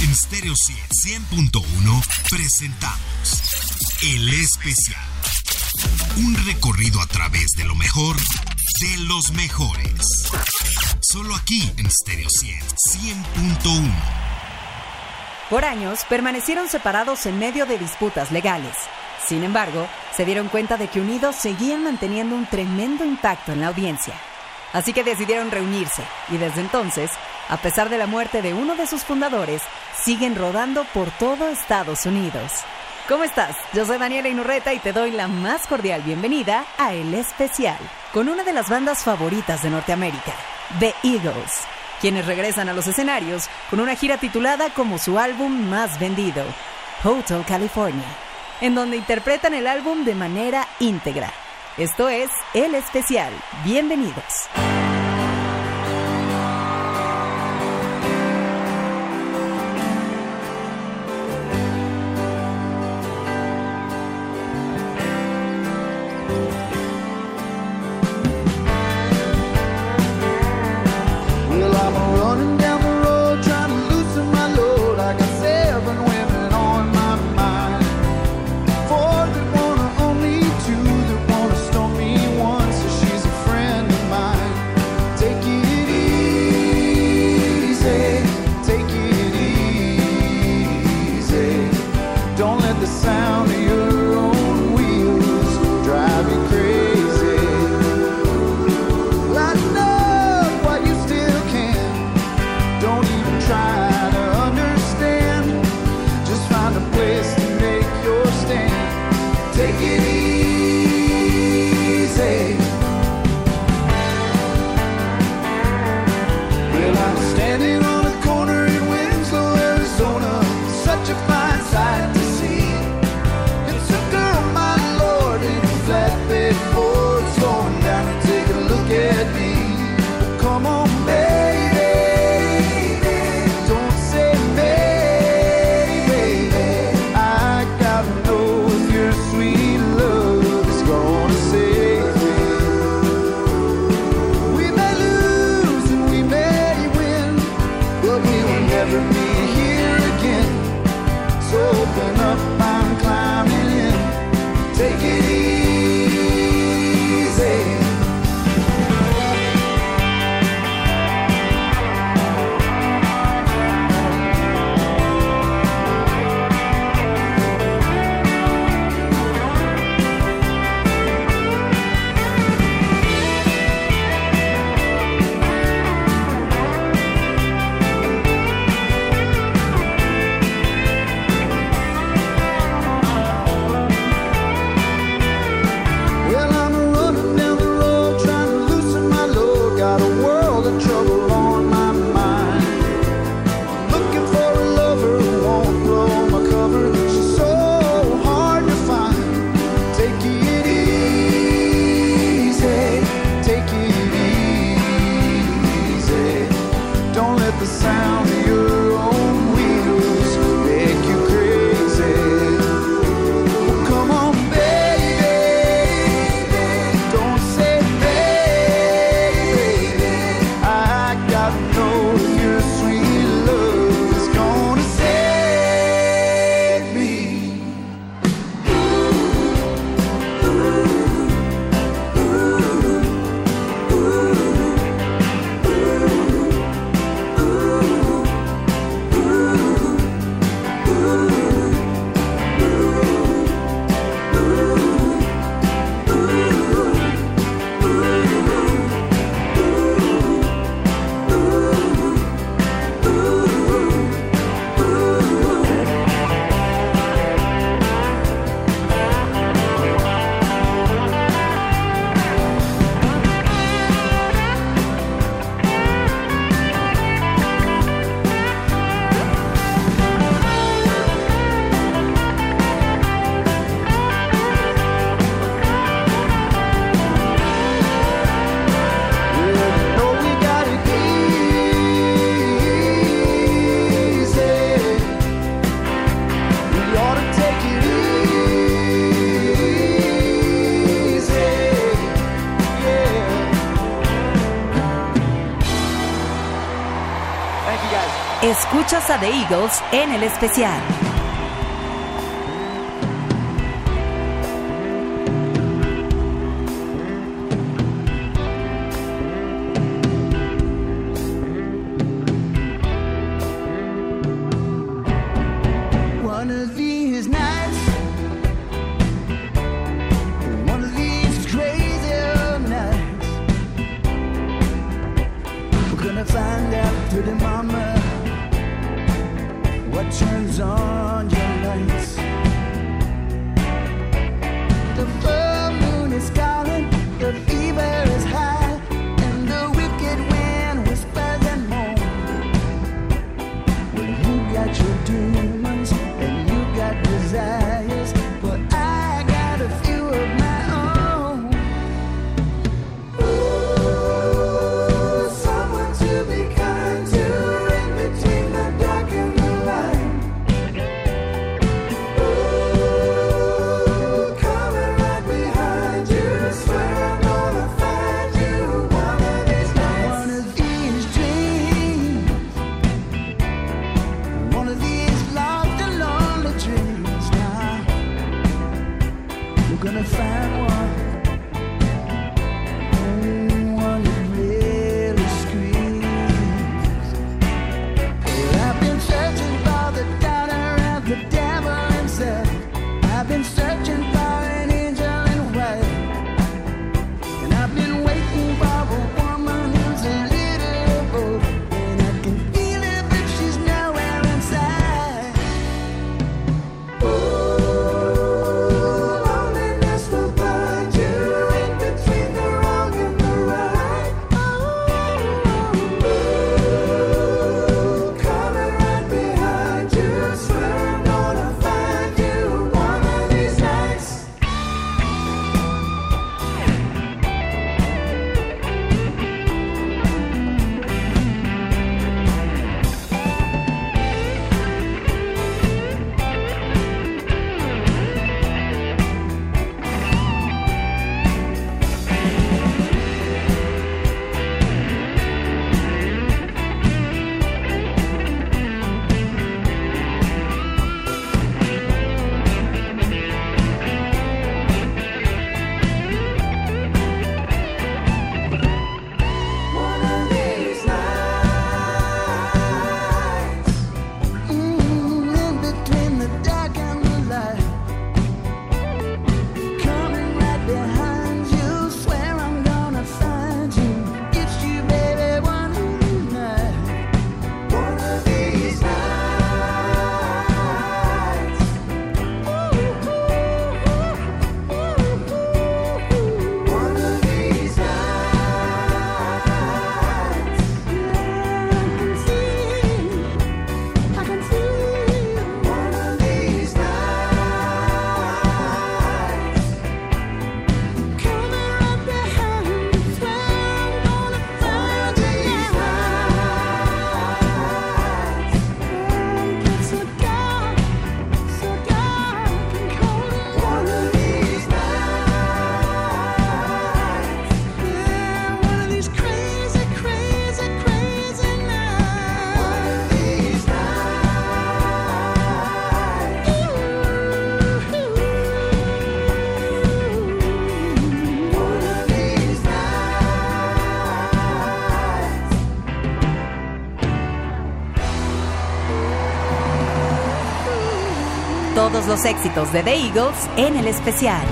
En Stereo 100.1 presentamos El Especial. Un recorrido a través de lo mejor de los mejores. Solo aquí en Stereo 100.1. Por años permanecieron separados en medio de disputas legales. Sin embargo, se dieron cuenta de que unidos seguían manteniendo un tremendo impacto en la audiencia. Así que decidieron reunirse y desde entonces, a pesar de la muerte de uno de sus fundadores, siguen rodando por todo Estados Unidos. ¿Cómo estás? Yo soy Daniela Inurreta y te doy la más cordial bienvenida a El Especial, con una de las bandas favoritas de Norteamérica, The Eagles, quienes regresan a los escenarios con una gira titulada como su álbum más vendido, Hotel California, en donde interpretan el álbum de manera íntegra. Esto es El Especial. Bienvenidos. Escuchas a The Eagles en el especial. Éxitos de The Eagles en el especial.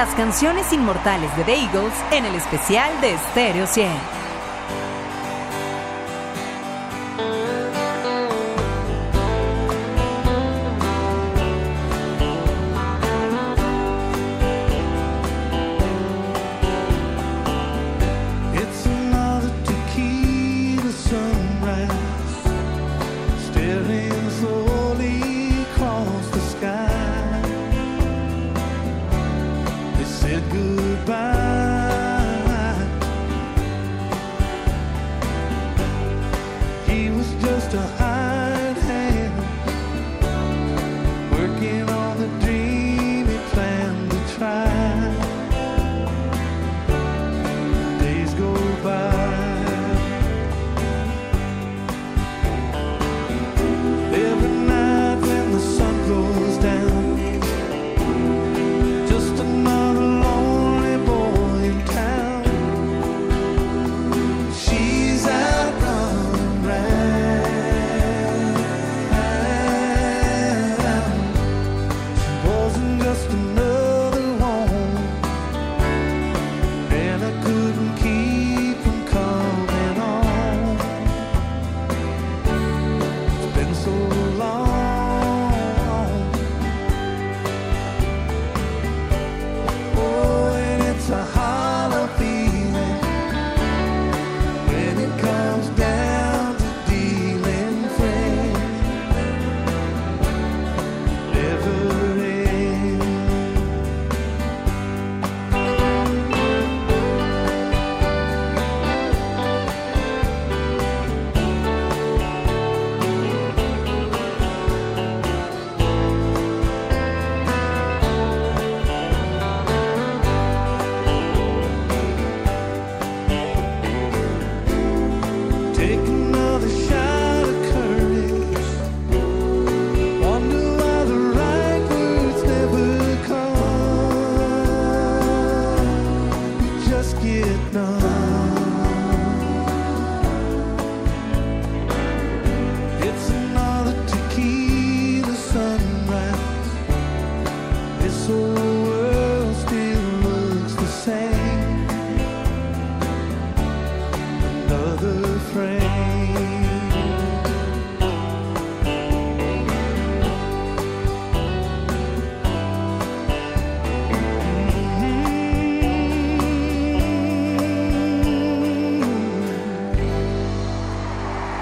Las canciones inmortales de The Eagles en el especial de Stereo 100.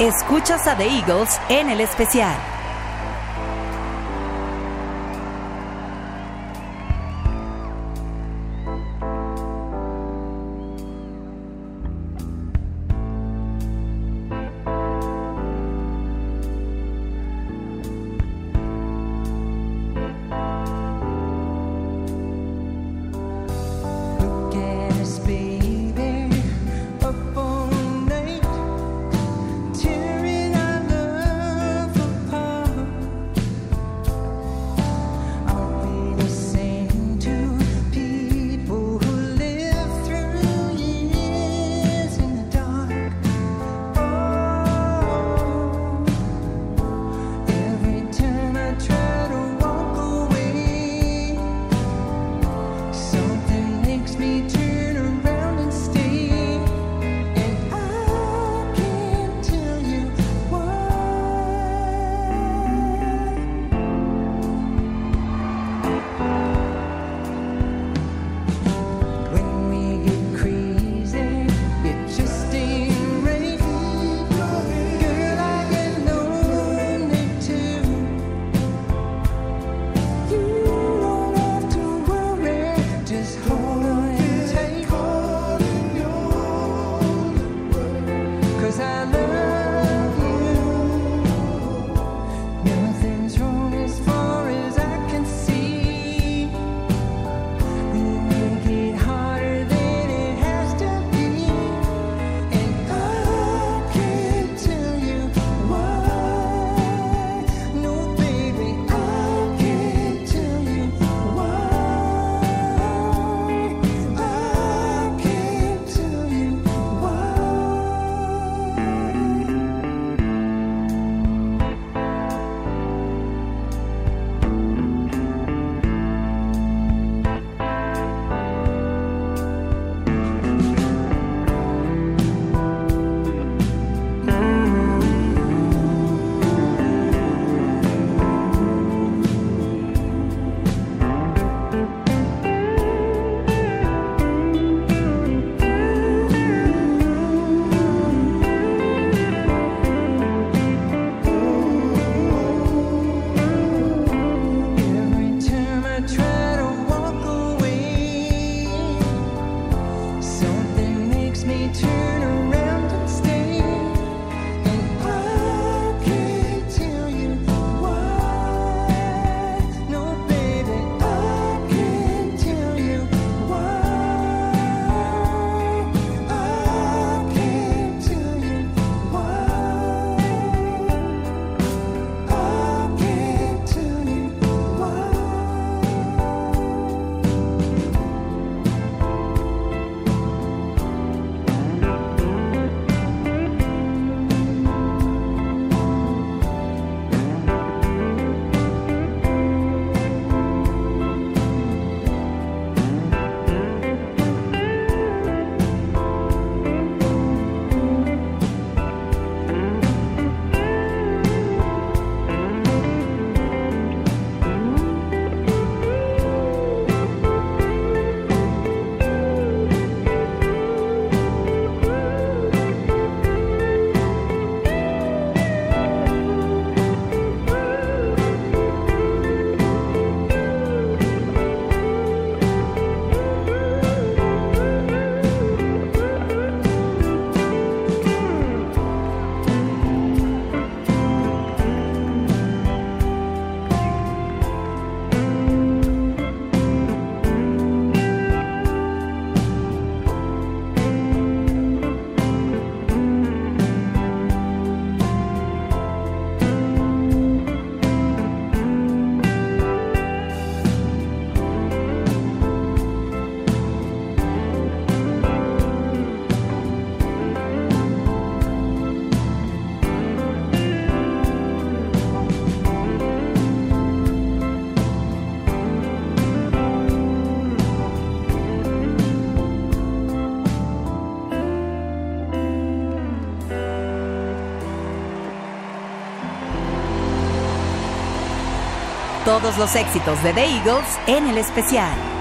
Escuchas a The Eagles en el especial. Todos los éxitos de The Eagles en el especial.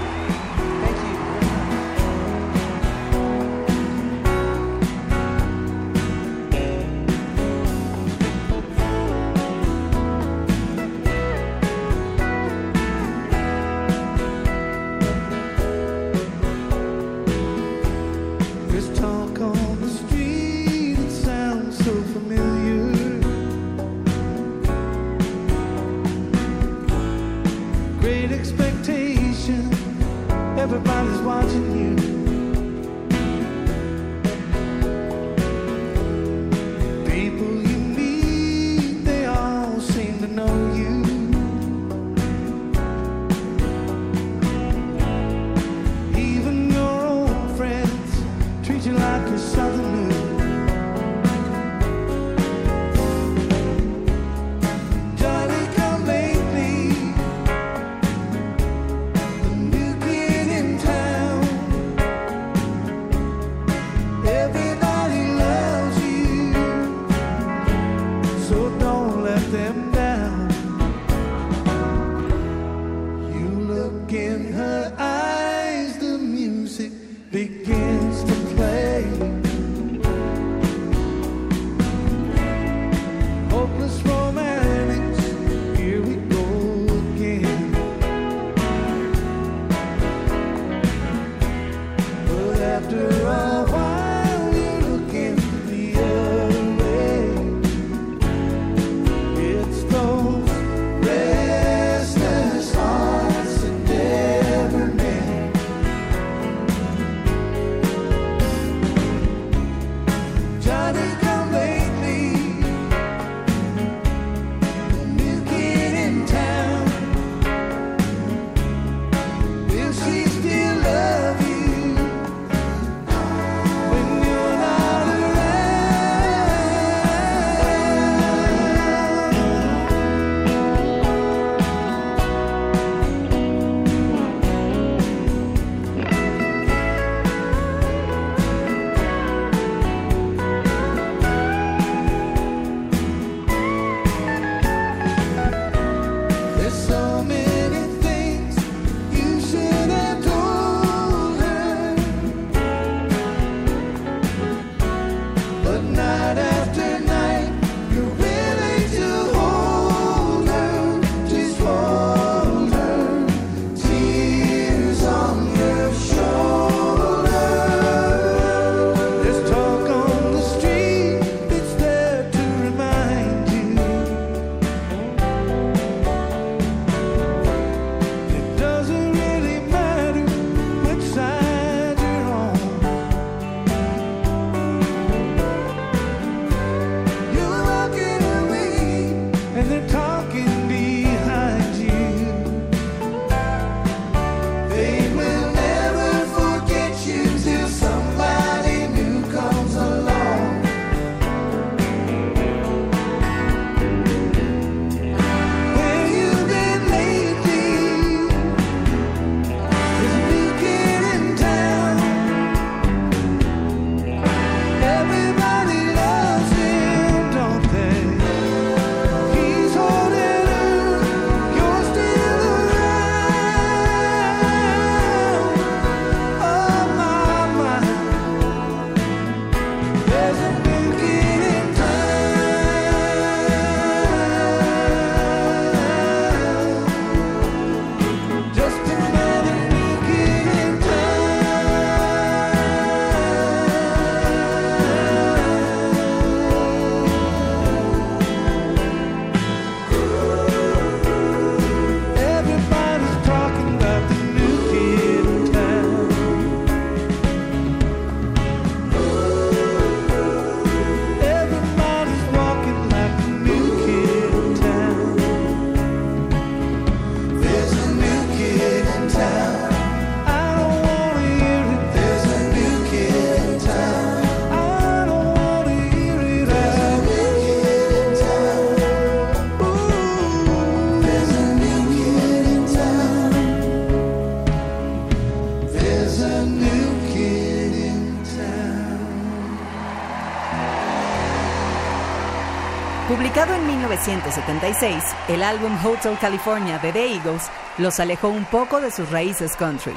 1976, el álbum Hotel California de The Eagles los alejó un poco de sus raíces country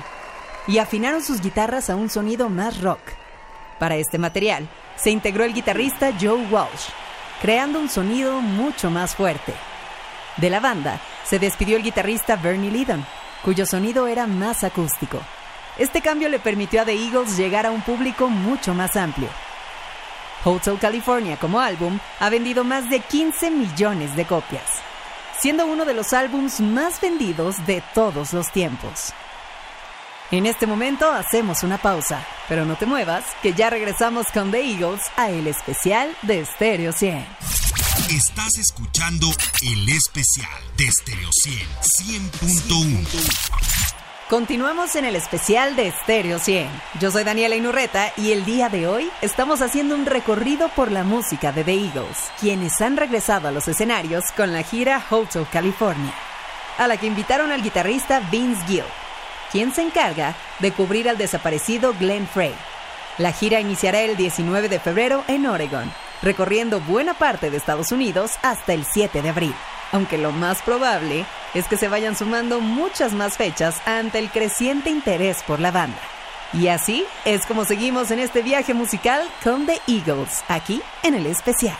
y afinaron sus guitarras a un sonido más rock. Para este material, se integró el guitarrista Joe Walsh, creando un sonido mucho más fuerte. De la banda, se despidió el guitarrista Bernie Lydon, cuyo sonido era más acústico. Este cambio le permitió a The Eagles llegar a un público mucho más amplio. Hotel California como álbum ha vendido más de 15 millones de copias, siendo uno de los álbums más vendidos de todos los tiempos. En este momento hacemos una pausa, pero no te muevas, que ya regresamos con The Eagles a el especial de Stereo 100. Estás escuchando el especial de Stereo 100 100.1. Continuamos en el especial de Stereo 100. Yo soy Daniela Inurreta y el día de hoy estamos haciendo un recorrido por la música de The Eagles, quienes han regresado a los escenarios con la gira Hotel California, a la que invitaron al guitarrista Vince Gill, quien se encarga de cubrir al desaparecido Glenn Frey. La gira iniciará el 19 de febrero en Oregon, recorriendo buena parte de Estados Unidos hasta el 7 de abril aunque lo más probable es que se vayan sumando muchas más fechas ante el creciente interés por la banda. Y así es como seguimos en este viaje musical con The Eagles, aquí en el especial.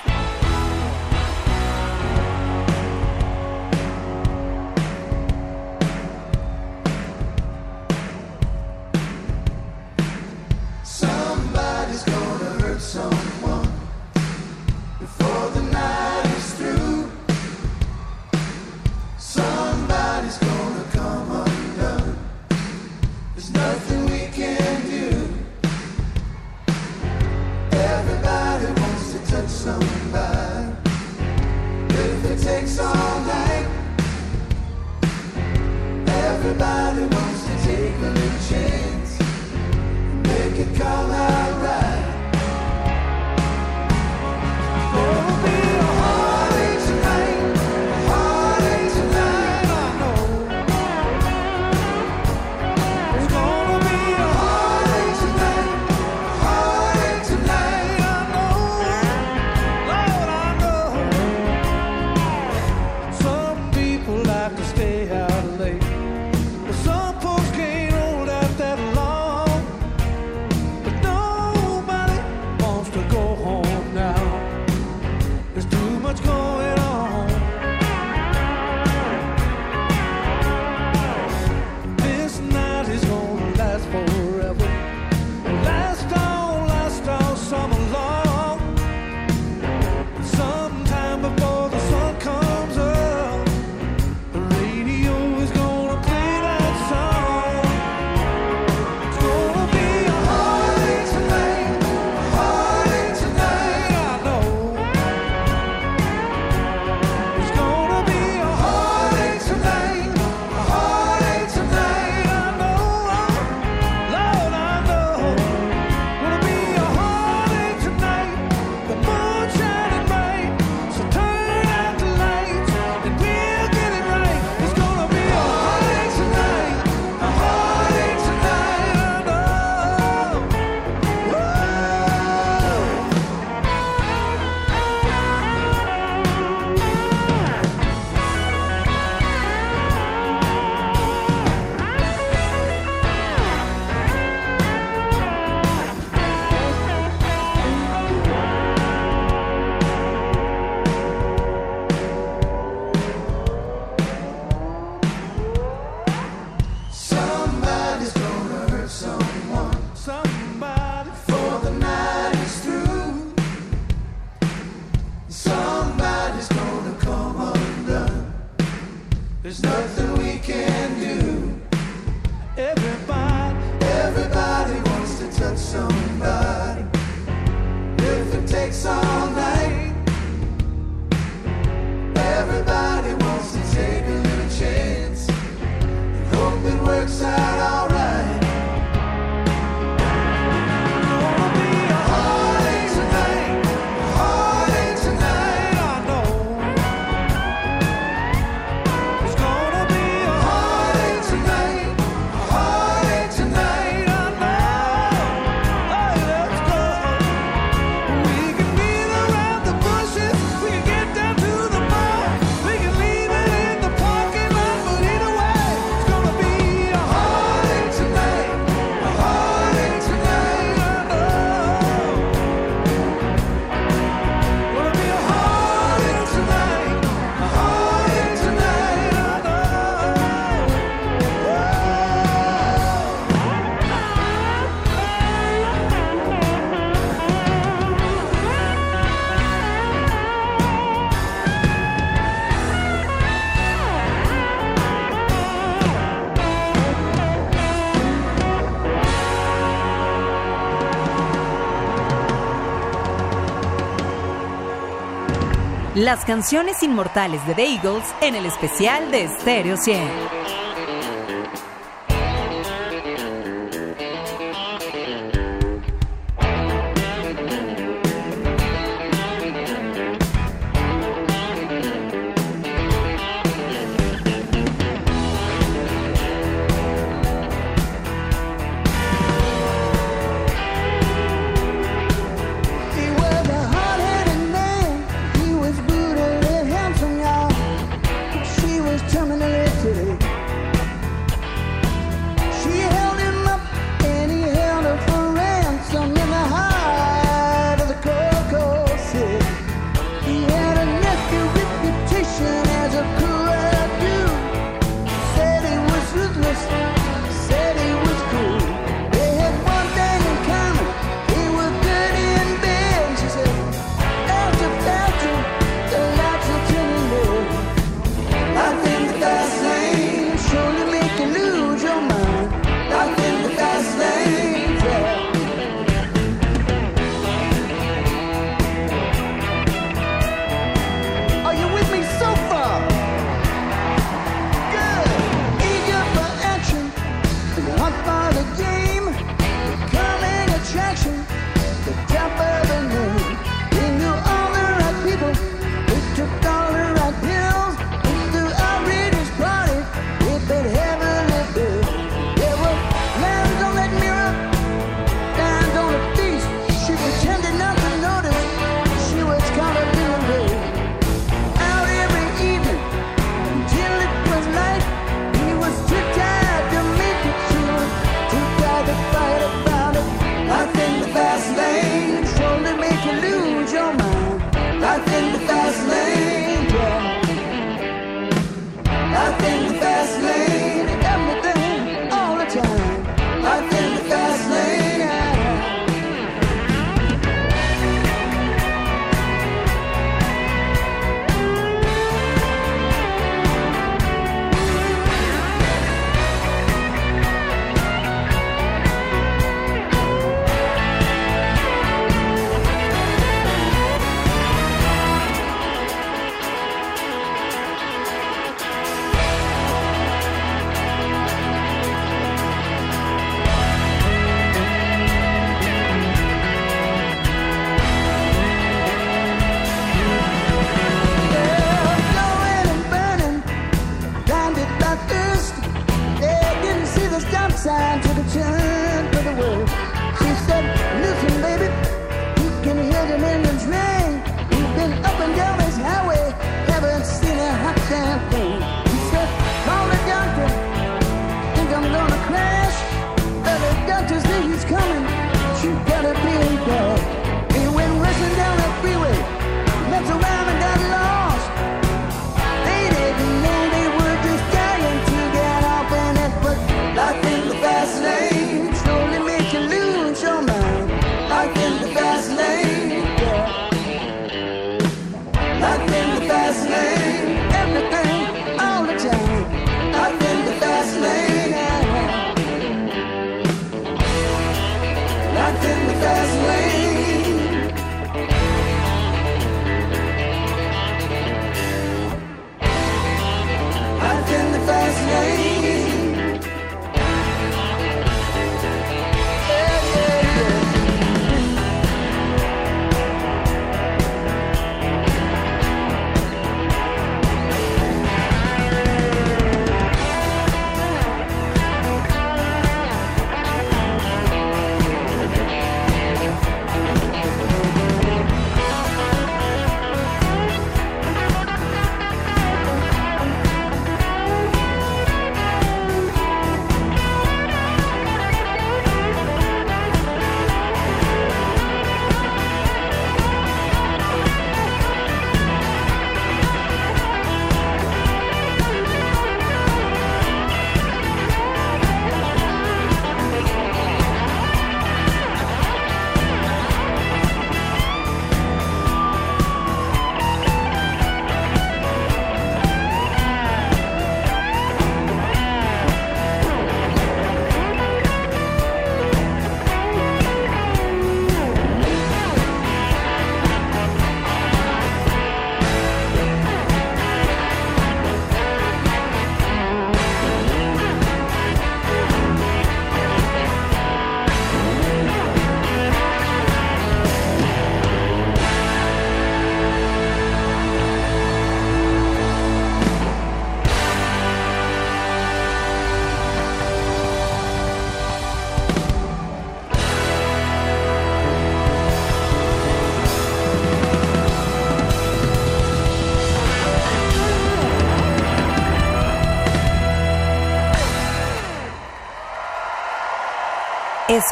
Las canciones inmortales de The Eagles en el especial de Stereo 100.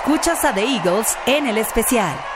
Escuchas a The Eagles en el especial.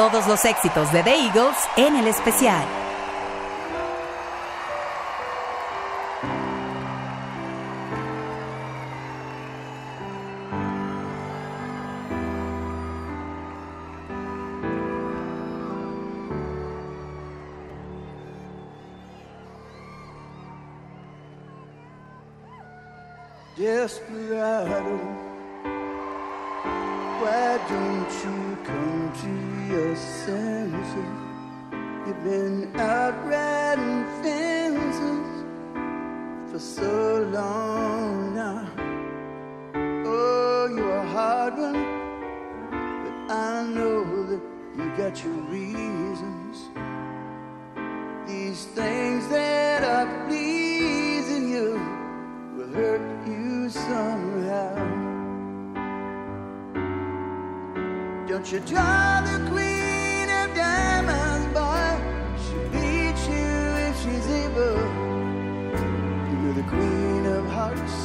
Todos los éxitos de The Eagles en el especial. Don't draw the queen of diamonds, boy? She'll beat you if she's able. You know the queen of hearts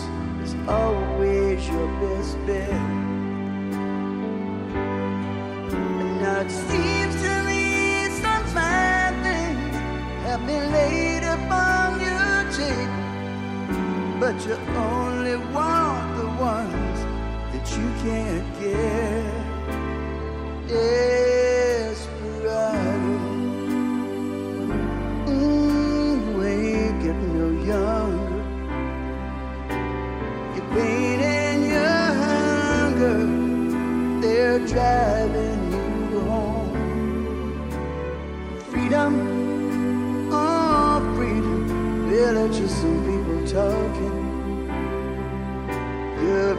is always your best bet. And now it seems to me some fine things have been laid upon your cheek, but you only want the ones that you can't get. Desperado, mm, getting no younger. Your pain and your hunger, they're driving you home. Freedom, oh freedom, people talking. Your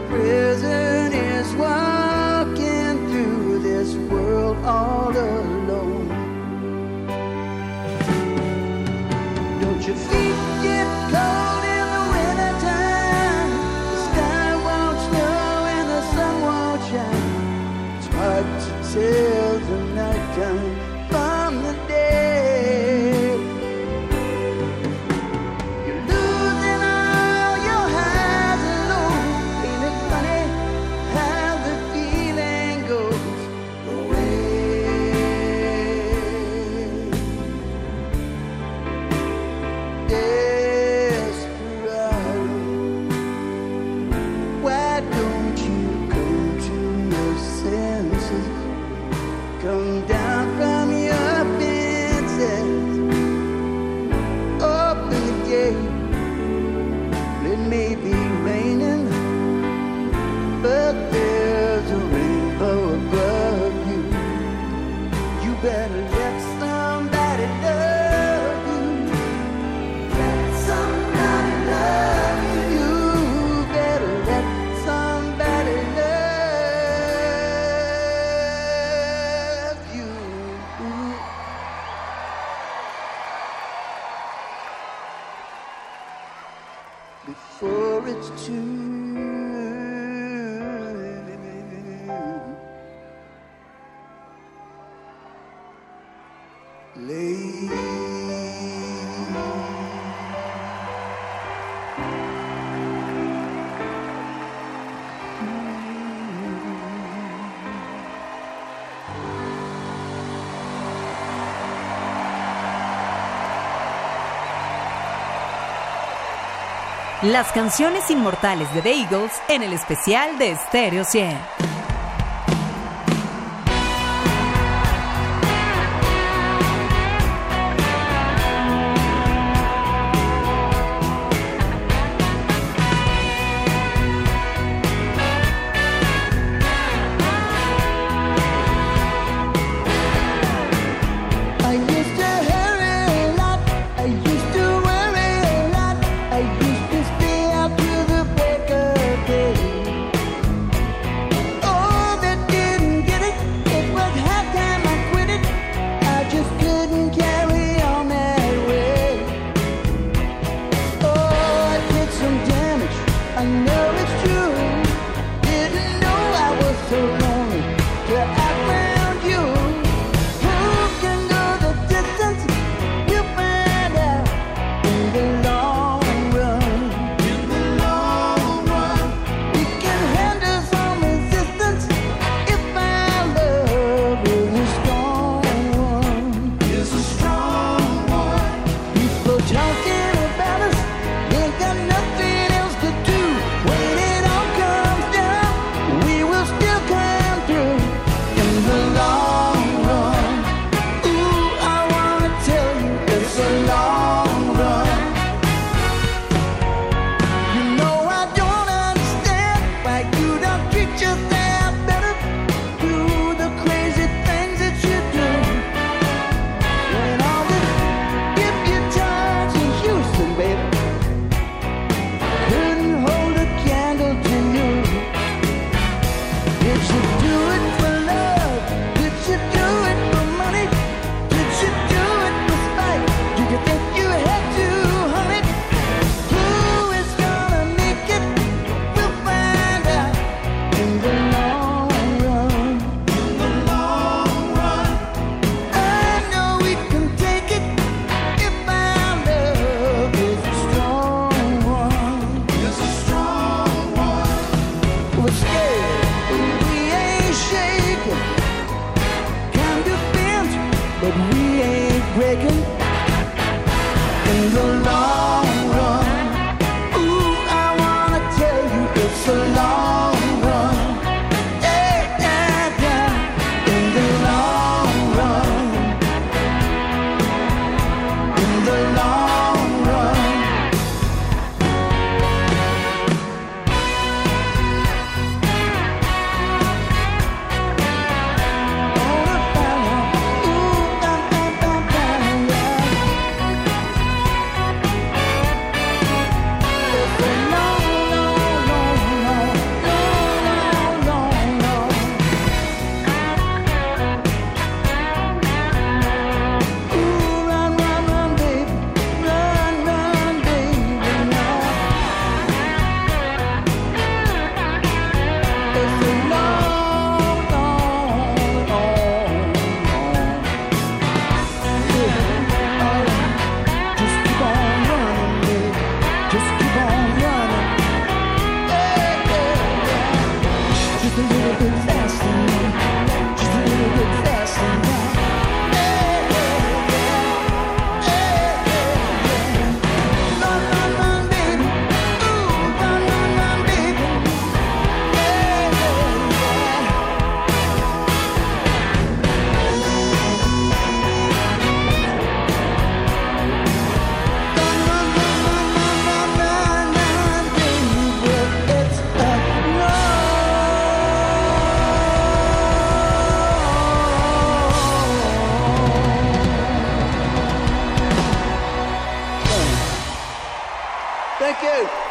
Las canciones inmortales de The Eagles en el especial de Stereo 100.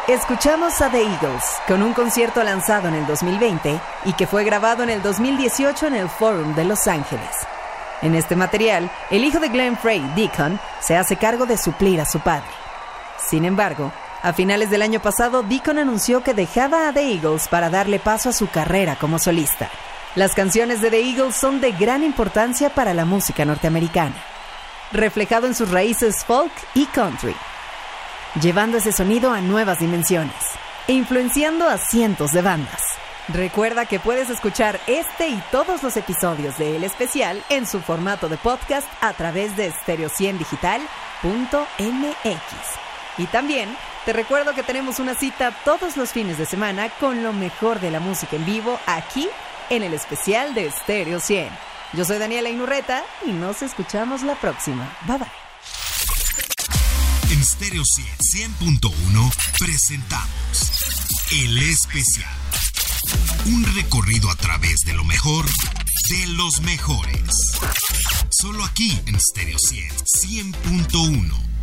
Escuchamos a The Eagles con un concierto lanzado en el 2020 y que fue grabado en el 2018 en el Forum de Los Ángeles. En este material, el hijo de Glenn Frey, Deacon, se hace cargo de suplir a su padre. Sin embargo, a finales del año pasado, Deacon anunció que dejaba a The Eagles para darle paso a su carrera como solista. Las canciones de The Eagles son de gran importancia para la música norteamericana, reflejado en sus raíces folk y country, llevando ese sonido a nuevas dimensiones e influenciando a cientos de bandas. Recuerda que puedes escuchar este y todos los episodios de El Especial en su formato de podcast a través de stereo100digital.mx. Y también te recuerdo que tenemos una cita todos los fines de semana con lo mejor de la música en vivo aquí en el especial de Stereo 100. Yo soy Daniela Inurreta y nos escuchamos la próxima. Bye bye. En Stereo 100.1 presentamos El Especial. Un recorrido a través de lo mejor de los mejores. Solo aquí en Stereo 100, 100.1.